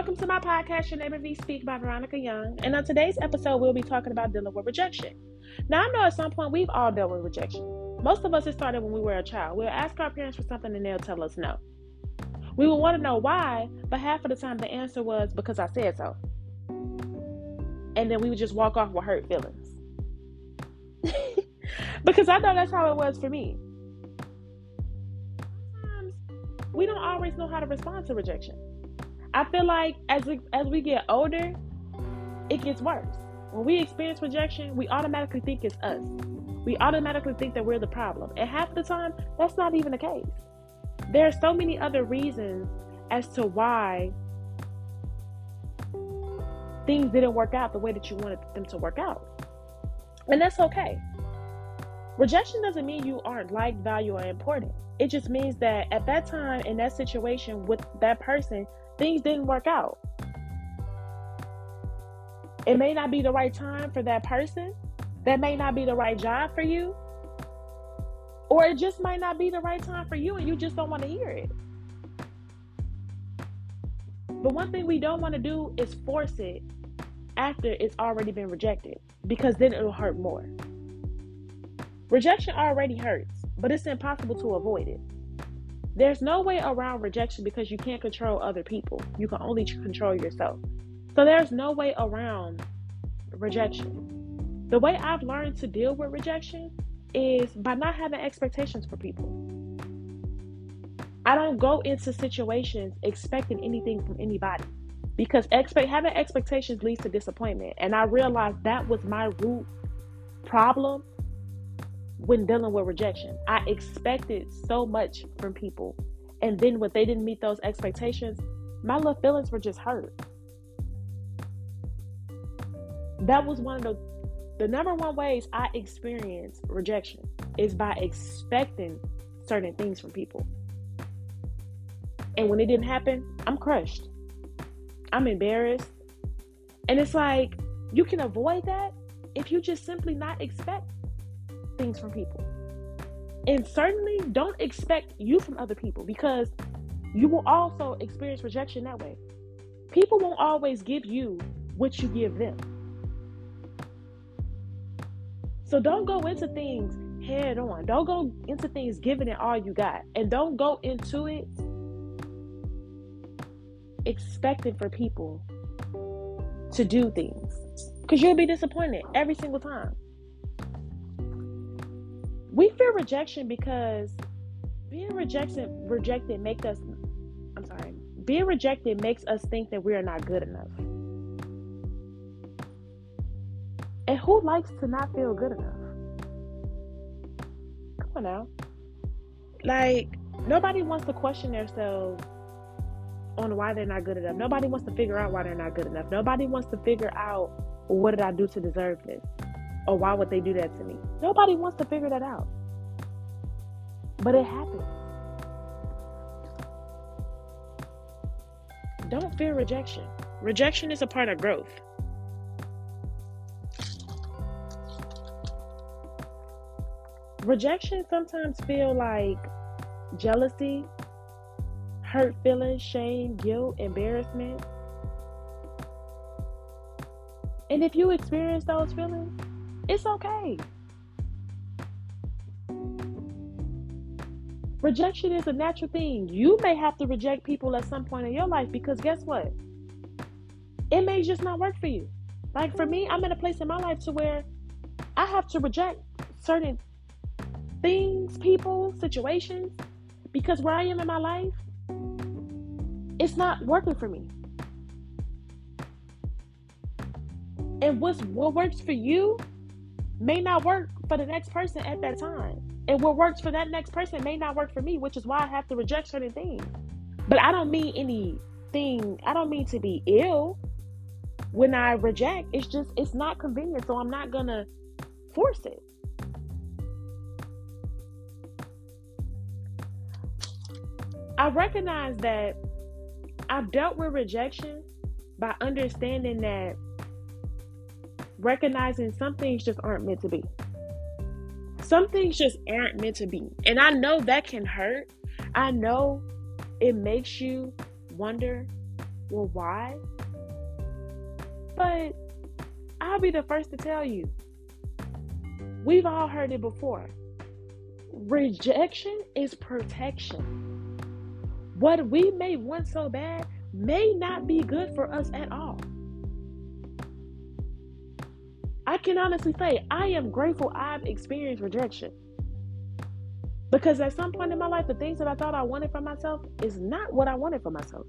welcome to my podcast, Your Neighbor V Speak by Veronica Young. And on today's episode, we'll be talking about dealing with rejection. Now, I know at some point we've all dealt with rejection. Most of us, it started when we were a child. We'll ask our parents for something and they'll tell us no. We will want to know why, but half of the time the answer was because I said so. And then we would just walk off with hurt feelings. because I know that's how it was for me. Sometimes we don't always know how to respond to rejection. I feel like as we, as we get older, it gets worse. When we experience rejection, we automatically think it's us. We automatically think that we're the problem. And half the time, that's not even the case. There are so many other reasons as to why things didn't work out the way that you wanted them to work out. And that's okay. Rejection doesn't mean you aren't liked, valued, or important. It just means that at that time, in that situation with that person, things didn't work out. It may not be the right time for that person. That may not be the right job for you. Or it just might not be the right time for you and you just don't want to hear it. But one thing we don't want to do is force it after it's already been rejected because then it'll hurt more. Rejection already hurts, but it's impossible to avoid it. There's no way around rejection because you can't control other people. You can only control yourself. So there's no way around rejection. The way I've learned to deal with rejection is by not having expectations for people. I don't go into situations expecting anything from anybody because expect having expectations leads to disappointment. And I realized that was my root problem when dealing with rejection. I expected so much from people. And then when they didn't meet those expectations, my little feelings were just hurt. That was one of the the number one ways I experience rejection is by expecting certain things from people. And when it didn't happen, I'm crushed. I'm embarrassed. And it's like you can avoid that if you just simply not expect things from people. And certainly don't expect you from other people because you will also experience rejection that way. People won't always give you what you give them. So don't go into things head on. Don't go into things giving it all you got. And don't go into it expecting for people to do things. Because you'll be disappointed every single time we fear rejection because being rejected rejected makes us I'm sorry. Being rejected makes us think that we are not good enough. And who likes to not feel good enough? Come on now. Like nobody wants to question themselves on why they're not good enough. Nobody wants to figure out why they're not good enough. Nobody wants to figure out what did I do to deserve this? Or why would they do that to me? Nobody wants to figure that out. But it happens. Don't fear rejection. Rejection is a part of growth. Rejection sometimes feel like jealousy, hurt feelings, shame, guilt, embarrassment. And if you experience those feelings, it's okay. Rejection is a natural thing. You may have to reject people at some point in your life because guess what? It may just not work for you. Like for me, I'm in a place in my life to where I have to reject certain things, people, situations because where I am in my life, it's not working for me. And what's what works for you may not work for the next person at that time. And what works for that next person may not work for me, which is why I have to reject certain things. But I don't mean anything, I don't mean to be ill when I reject. It's just, it's not convenient. So I'm not going to force it. I recognize that I've dealt with rejection by understanding that recognizing some things just aren't meant to be. Some things just aren't meant to be. And I know that can hurt. I know it makes you wonder Well, why? But I'll be the first to tell you. We've all heard it before. Rejection is protection. What we may want so bad may not be good for us at all. I can honestly say I am grateful I've experienced rejection. Because at some point in my life, the things that I thought I wanted for myself is not what I wanted for myself.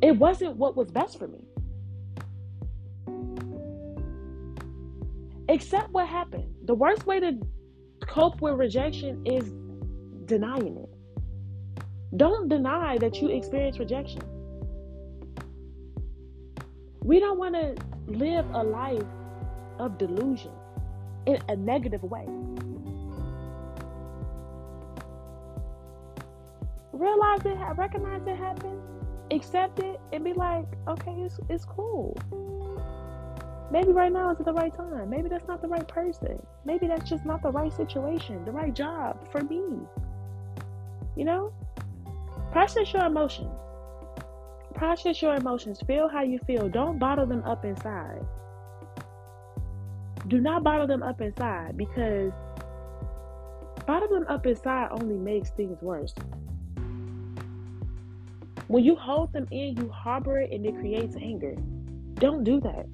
It wasn't what was best for me. Except what happened. The worst way to cope with rejection is denying it. Don't deny that you experience rejection. We don't want to live a life of delusion in a negative way. Realize it, recognize it happened, accept it, and be like, okay, it's, it's cool. Maybe right now isn't the right time. Maybe that's not the right person. Maybe that's just not the right situation, the right job for me. You know? Process your emotions. Process your emotions. Feel how you feel. Don't bottle them up inside. Do not bottle them up inside because bottle them up inside only makes things worse. When you hold them in, you harbor it and it creates anger. Don't do that.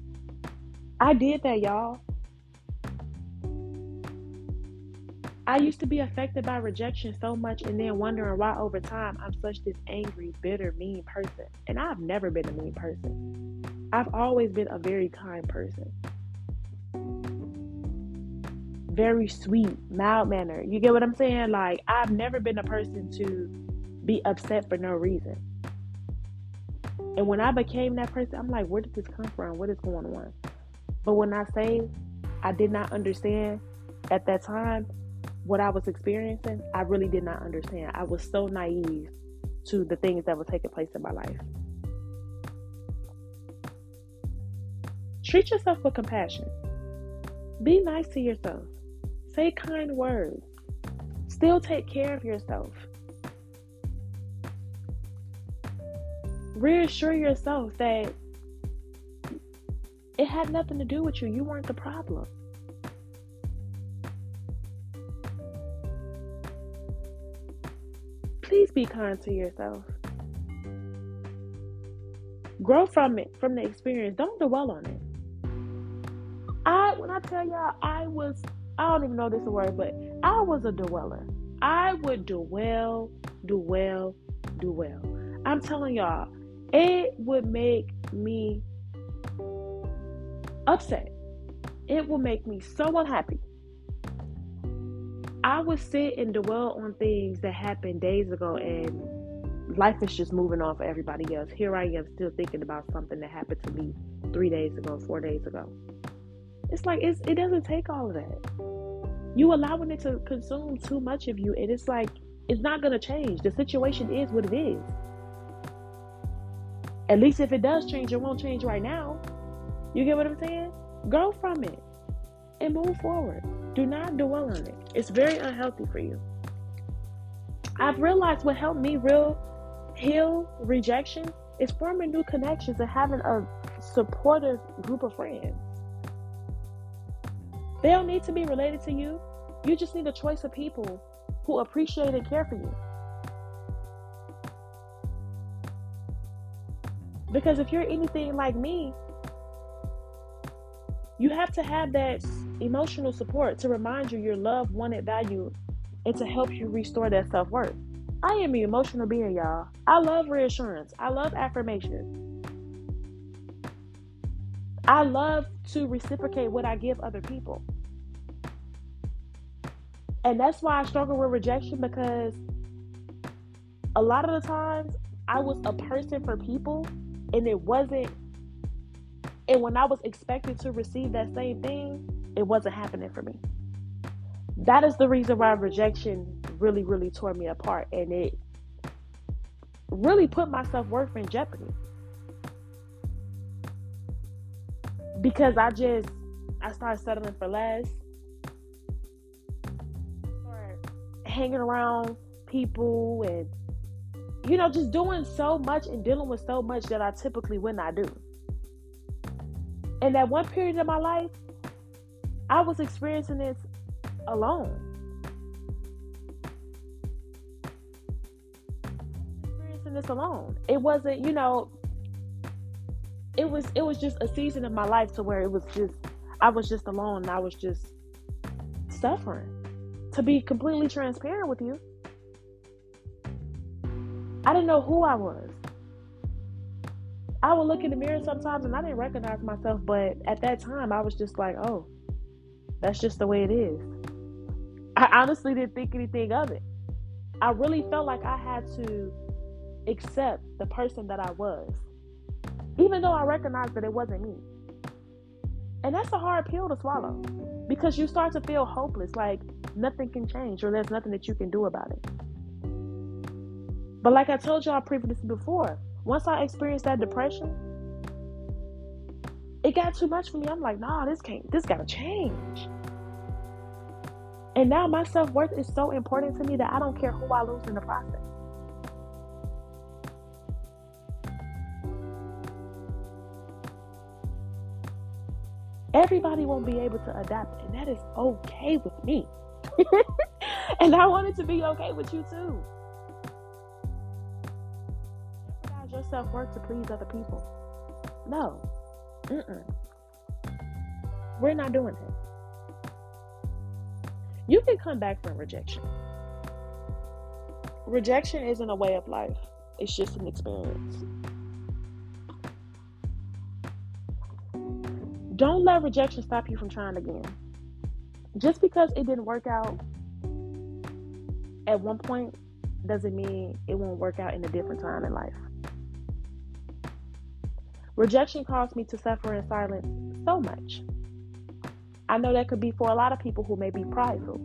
I did that, y'all. I used to be affected by rejection so much and then wondering why over time I'm such this angry, bitter, mean person. And I've never been a mean person. I've always been a very kind person. Very sweet, mild manner. You get what I'm saying? Like, I've never been a person to be upset for no reason. And when I became that person, I'm like, where did this come from? What is going on? But when I say I did not understand at that time what I was experiencing, I really did not understand. I was so naive to the things that were taking place in my life. Treat yourself with compassion. Be nice to yourself. Say kind words. Still take care of yourself. Reassure yourself that it had nothing to do with you. You weren't the problem. Please be kind to yourself. Grow from it, from the experience. Don't dwell on it. I when I tell y'all I was I don't even know this word, but I was a dweller. I would dwell, dwell, dwell. I'm telling y'all, it would make me upset. It will make me so unhappy. I would sit and dwell on things that happened days ago and life is just moving on for everybody else. Here I am still thinking about something that happened to me three days ago, four days ago. It's like it's, it doesn't take all of that. You allowing it to consume too much of you, and it's like it's not gonna change. The situation is what it is. At least if it does change, it won't change right now. You get what I'm saying? Grow from it and move forward. Do not dwell on it. It's very unhealthy for you. I've realized what helped me real heal rejection is forming new connections and having a supportive group of friends. They don't need to be related to you. You just need a choice of people who appreciate and care for you. Because if you're anything like me, you have to have that emotional support to remind you your love, wanted, value, and to help you restore that self worth. I am an emotional being, y'all. I love reassurance. I love affirmation. I love to reciprocate what I give other people. And that's why I struggle with rejection because a lot of the times I was a person for people and it wasn't and when I was expected to receive that same thing, it wasn't happening for me. That is the reason why rejection really, really tore me apart. And it really put my self worth in jeopardy. Because I just, I started settling for less. Hanging around people and you know, just doing so much and dealing with so much that I typically would not do. And that one period of my life, I was experiencing this alone. Experiencing this alone. It wasn't, you know, it was it was just a season of my life to where it was just I was just alone and I was just suffering. To be completely transparent with you. I didn't know who I was. I would look in the mirror sometimes and I didn't recognize myself, but at that time I was just like, oh, that's just the way it is. I honestly didn't think anything of it. I really felt like I had to accept the person that I was, even though I recognized that it wasn't me. And that's a hard pill to swallow because you start to feel hopeless, like nothing can change or there's nothing that you can do about it. But like I told y'all previously before, once I experienced that depression, it got too much for me. I'm like, nah, this can't, this gotta change. And now my self worth is so important to me that I don't care who I lose in the process. Everybody won't be able to adapt, and that is okay with me. and I want it to be okay with you too. Jeopardize your self worth to please other people. No. Mm-mm. We're not doing that. You can come back from rejection. Rejection isn't a way of life, it's just an experience. Don't let rejection stop you from trying again. Just because it didn't work out at one point doesn't mean it won't work out in a different time in life. Rejection caused me to suffer in silence so much. I know that could be for a lot of people who may be prideful,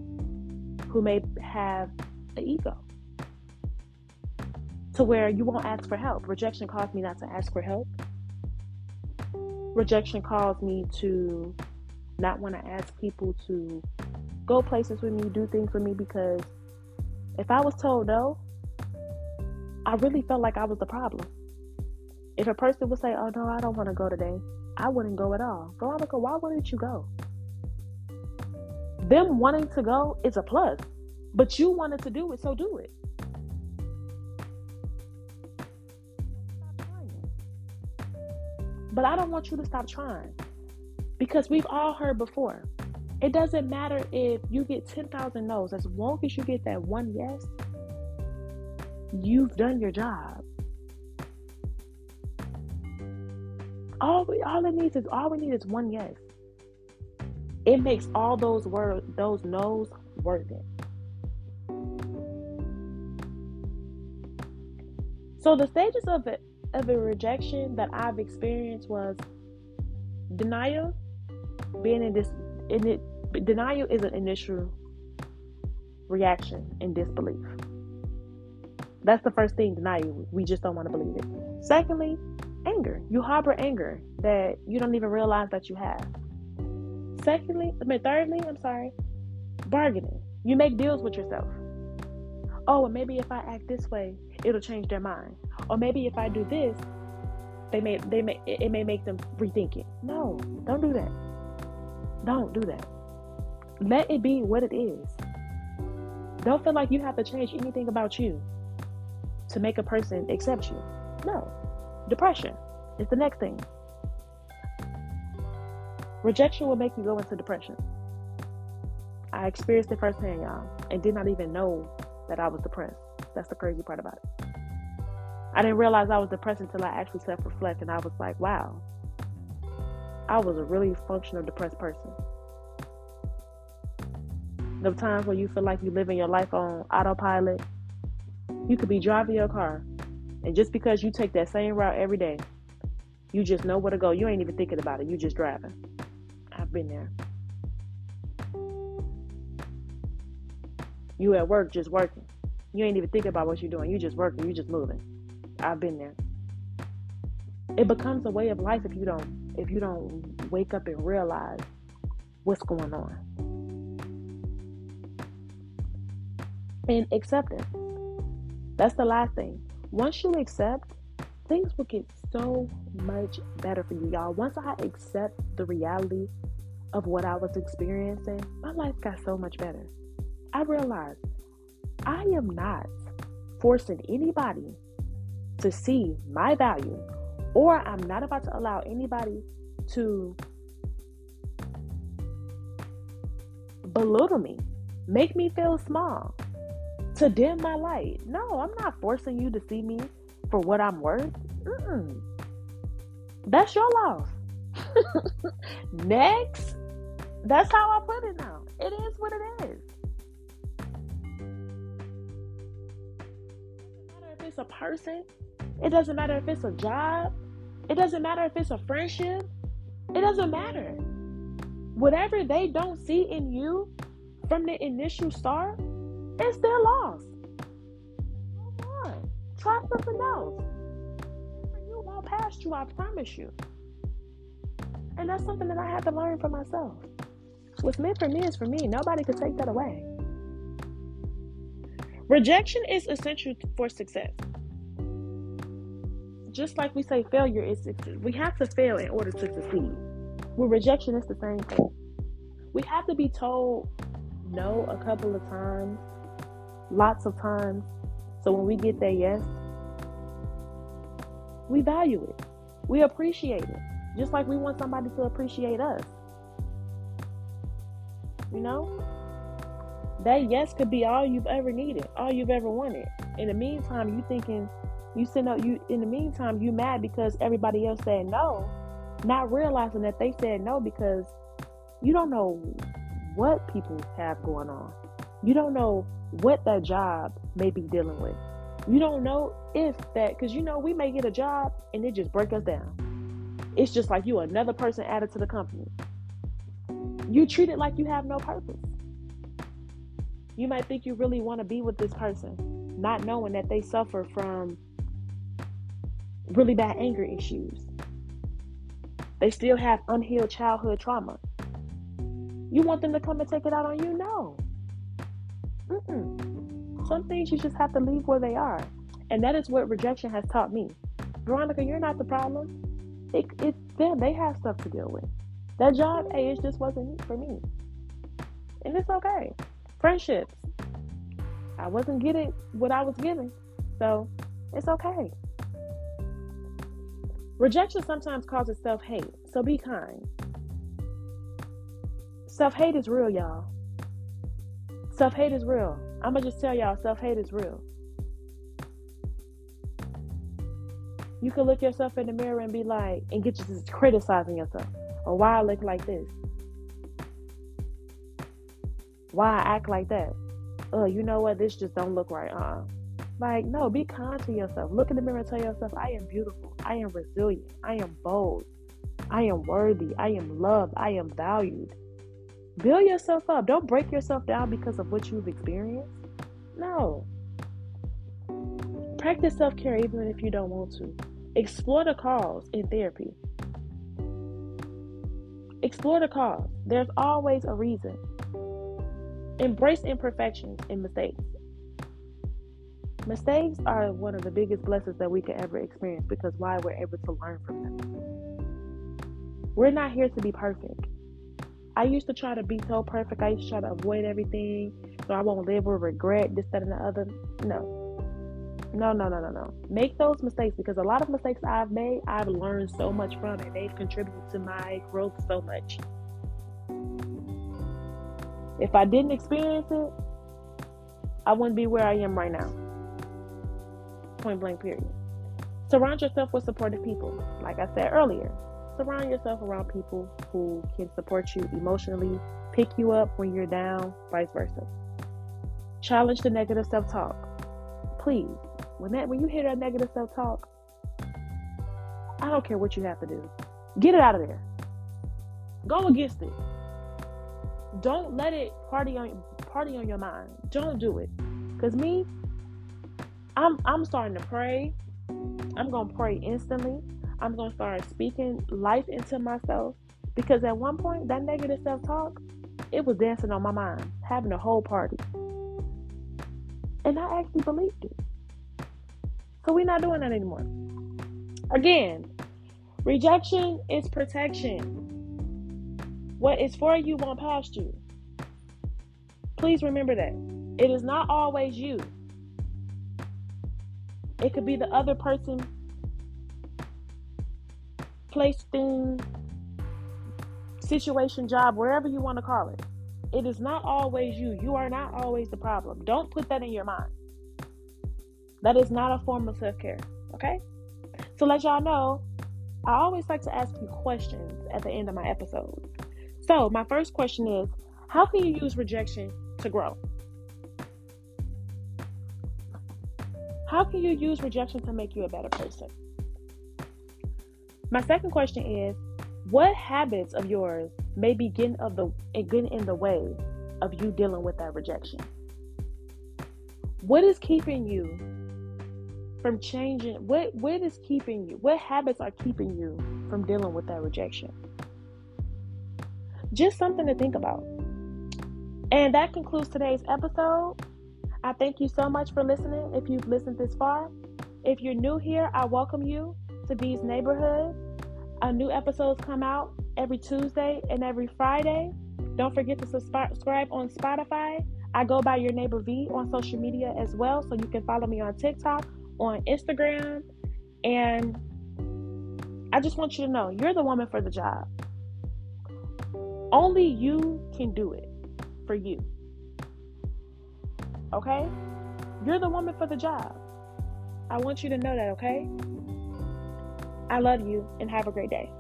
who may have an ego, to where you won't ask for help. Rejection caused me not to ask for help rejection caused me to not want to ask people to go places with me, do things with me because if I was told no, I really felt like I was the problem. If a person would say, "Oh no, I don't want to go today," I wouldn't go at all. Veronica, why wouldn't you go? Them wanting to go is a plus, but you wanted to do it, so do it. But I don't want you to stop trying because we've all heard before. It doesn't matter if you get 10,000 no's, as long as you get that one yes, you've done your job. All we, all it needs is all we need is one yes. It makes all those words, those no's worth it. So the stages of it of a rejection that I've experienced was denial, being in this in it denial is an initial reaction and disbelief. That's the first thing, denial. We just don't want to believe it. Secondly, anger. You harbor anger that you don't even realize that you have. Secondly, I mean thirdly, I'm sorry, bargaining. You make deals with yourself. Oh, and maybe if I act this way, it'll change their mind. Or maybe if I do this, they may they may it may make them rethink it. No, don't do that. Don't do that. Let it be what it is. Don't feel like you have to change anything about you to make a person accept you. No. Depression is the next thing. Rejection will make you go into depression. I experienced it firsthand, y'all, and did not even know that I was depressed. That's the crazy part about it. I didn't realize I was depressed until I actually self reflect and I was like, wow, I was a really functional depressed person. The times where you feel like you're living your life on autopilot, you could be driving your car, and just because you take that same route every day, you just know where to go. You ain't even thinking about it. You just driving. Been there. You at work just working. You ain't even thinking about what you're doing. You just working. You just moving. I've been there. It becomes a way of life if you don't if you don't wake up and realize what's going on. And acceptance. That's the last thing. Once you accept, things will get so much better for you, y'all. Once I accept the reality of what I was experiencing, my life got so much better. I realized I am not forcing anybody to see my value, or I'm not about to allow anybody to belittle me, make me feel small, to dim my light. No, I'm not forcing you to see me for what I'm worth. Mm-mm. That's your loss. Next, that's how I put it now. It is what it is. It doesn't matter if it's a person, it doesn't matter if it's a job, it doesn't matter if it's a friendship, it doesn't matter. Whatever they don't see in you from the initial start, it's their loss. On. Try something else. You won't pass you, I promise you. And that's something that I had to learn for myself. What's meant for me is for me. Nobody can take that away. Rejection is essential for success. Just like we say failure is success. We have to fail in order to succeed. With rejection, it's the same thing. We have to be told no a couple of times, lots of times. So when we get that yes, we value it. We appreciate it. Just like we want somebody to appreciate us. You know? That yes could be all you've ever needed, all you've ever wanted. In the meantime, you thinking you send out you in the meantime you mad because everybody else said no, not realizing that they said no because you don't know what people have going on. You don't know what that job may be dealing with. You don't know if that because you know we may get a job and it just break us down. It's just like you another person added to the company. You treat it like you have no purpose. You might think you really want to be with this person, not knowing that they suffer from really bad anger issues. They still have unhealed childhood trauma. You want them to come and take it out on you? No. Mm-mm. Some things you just have to leave where they are. And that is what rejection has taught me. Veronica, you're not the problem. It, it's them. They have stuff to deal with. That job, hey, it just wasn't for me. And it's okay. Friendships. I wasn't getting what I was getting. So it's okay. Rejection sometimes causes self hate. So be kind. Self hate is real, y'all. Self hate is real. I'm going to just tell y'all self hate is real. You can look yourself in the mirror and be like, and get you criticizing yourself. Or why I look like this? Why I act like that? Oh, you know what? This just don't look right. Uh, like no, be kind to yourself. Look in the mirror and tell yourself, I am beautiful. I am resilient. I am bold. I am worthy. I am loved. I am valued. Build yourself up. Don't break yourself down because of what you've experienced. No. Practice self care even if you don't want to. Explore the cause in therapy. Explore the cause. There's always a reason. Embrace imperfections and mistakes. Mistakes are one of the biggest blessings that we can ever experience because why we're able to learn from them. We're not here to be perfect. I used to try to be so perfect. I used to try to avoid everything so I won't live with regret, this, that, and the other. No. No, no, no, no, no. Make those mistakes because a lot of mistakes I've made, I've learned so much from and they've contributed to my growth so much. If I didn't experience it, I wouldn't be where I am right now. Point blank, period. Surround yourself with supportive people. Like I said earlier, surround yourself around people who can support you emotionally, pick you up when you're down, vice versa. Challenge the negative self talk. Please when that when you hear that negative self talk, I don't care what you have to do. Get it out of there. Go against it. Don't let it party on party on your mind. Don't do it. Cause me, I'm I'm starting to pray. I'm gonna pray instantly. I'm gonna start speaking life into myself. Because at one point that negative self talk, it was dancing on my mind, having a whole party. And I actually believed it. So we're not doing that anymore. Again, rejection is protection. What is for you won't pass you. Please remember that. It is not always you. It could be the other person, place, thing, situation, job, whatever you want to call it. It is not always you. You are not always the problem. Don't put that in your mind. That is not a form of self care. Okay? So let y'all know, I always like to ask you questions at the end of my episodes. So, my first question is How can you use rejection to grow? How can you use rejection to make you a better person? My second question is what habits of yours may be getting of the getting in the way of you dealing with that rejection? What is keeping you from changing? What what is keeping you? What habits are keeping you from dealing with that rejection? Just something to think about. And that concludes today's episode. I thank you so much for listening. If you've listened this far, if you're new here, I welcome you to V's Neighborhood. A new episodes come out every Tuesday and every Friday. Don't forget to subscribe on Spotify. I go by your neighbor V on social media as well, so you can follow me on TikTok, on Instagram, and I just want you to know you're the woman for the job. Only you can do it for you. Okay? You're the woman for the job. I want you to know that, okay? I love you and have a great day.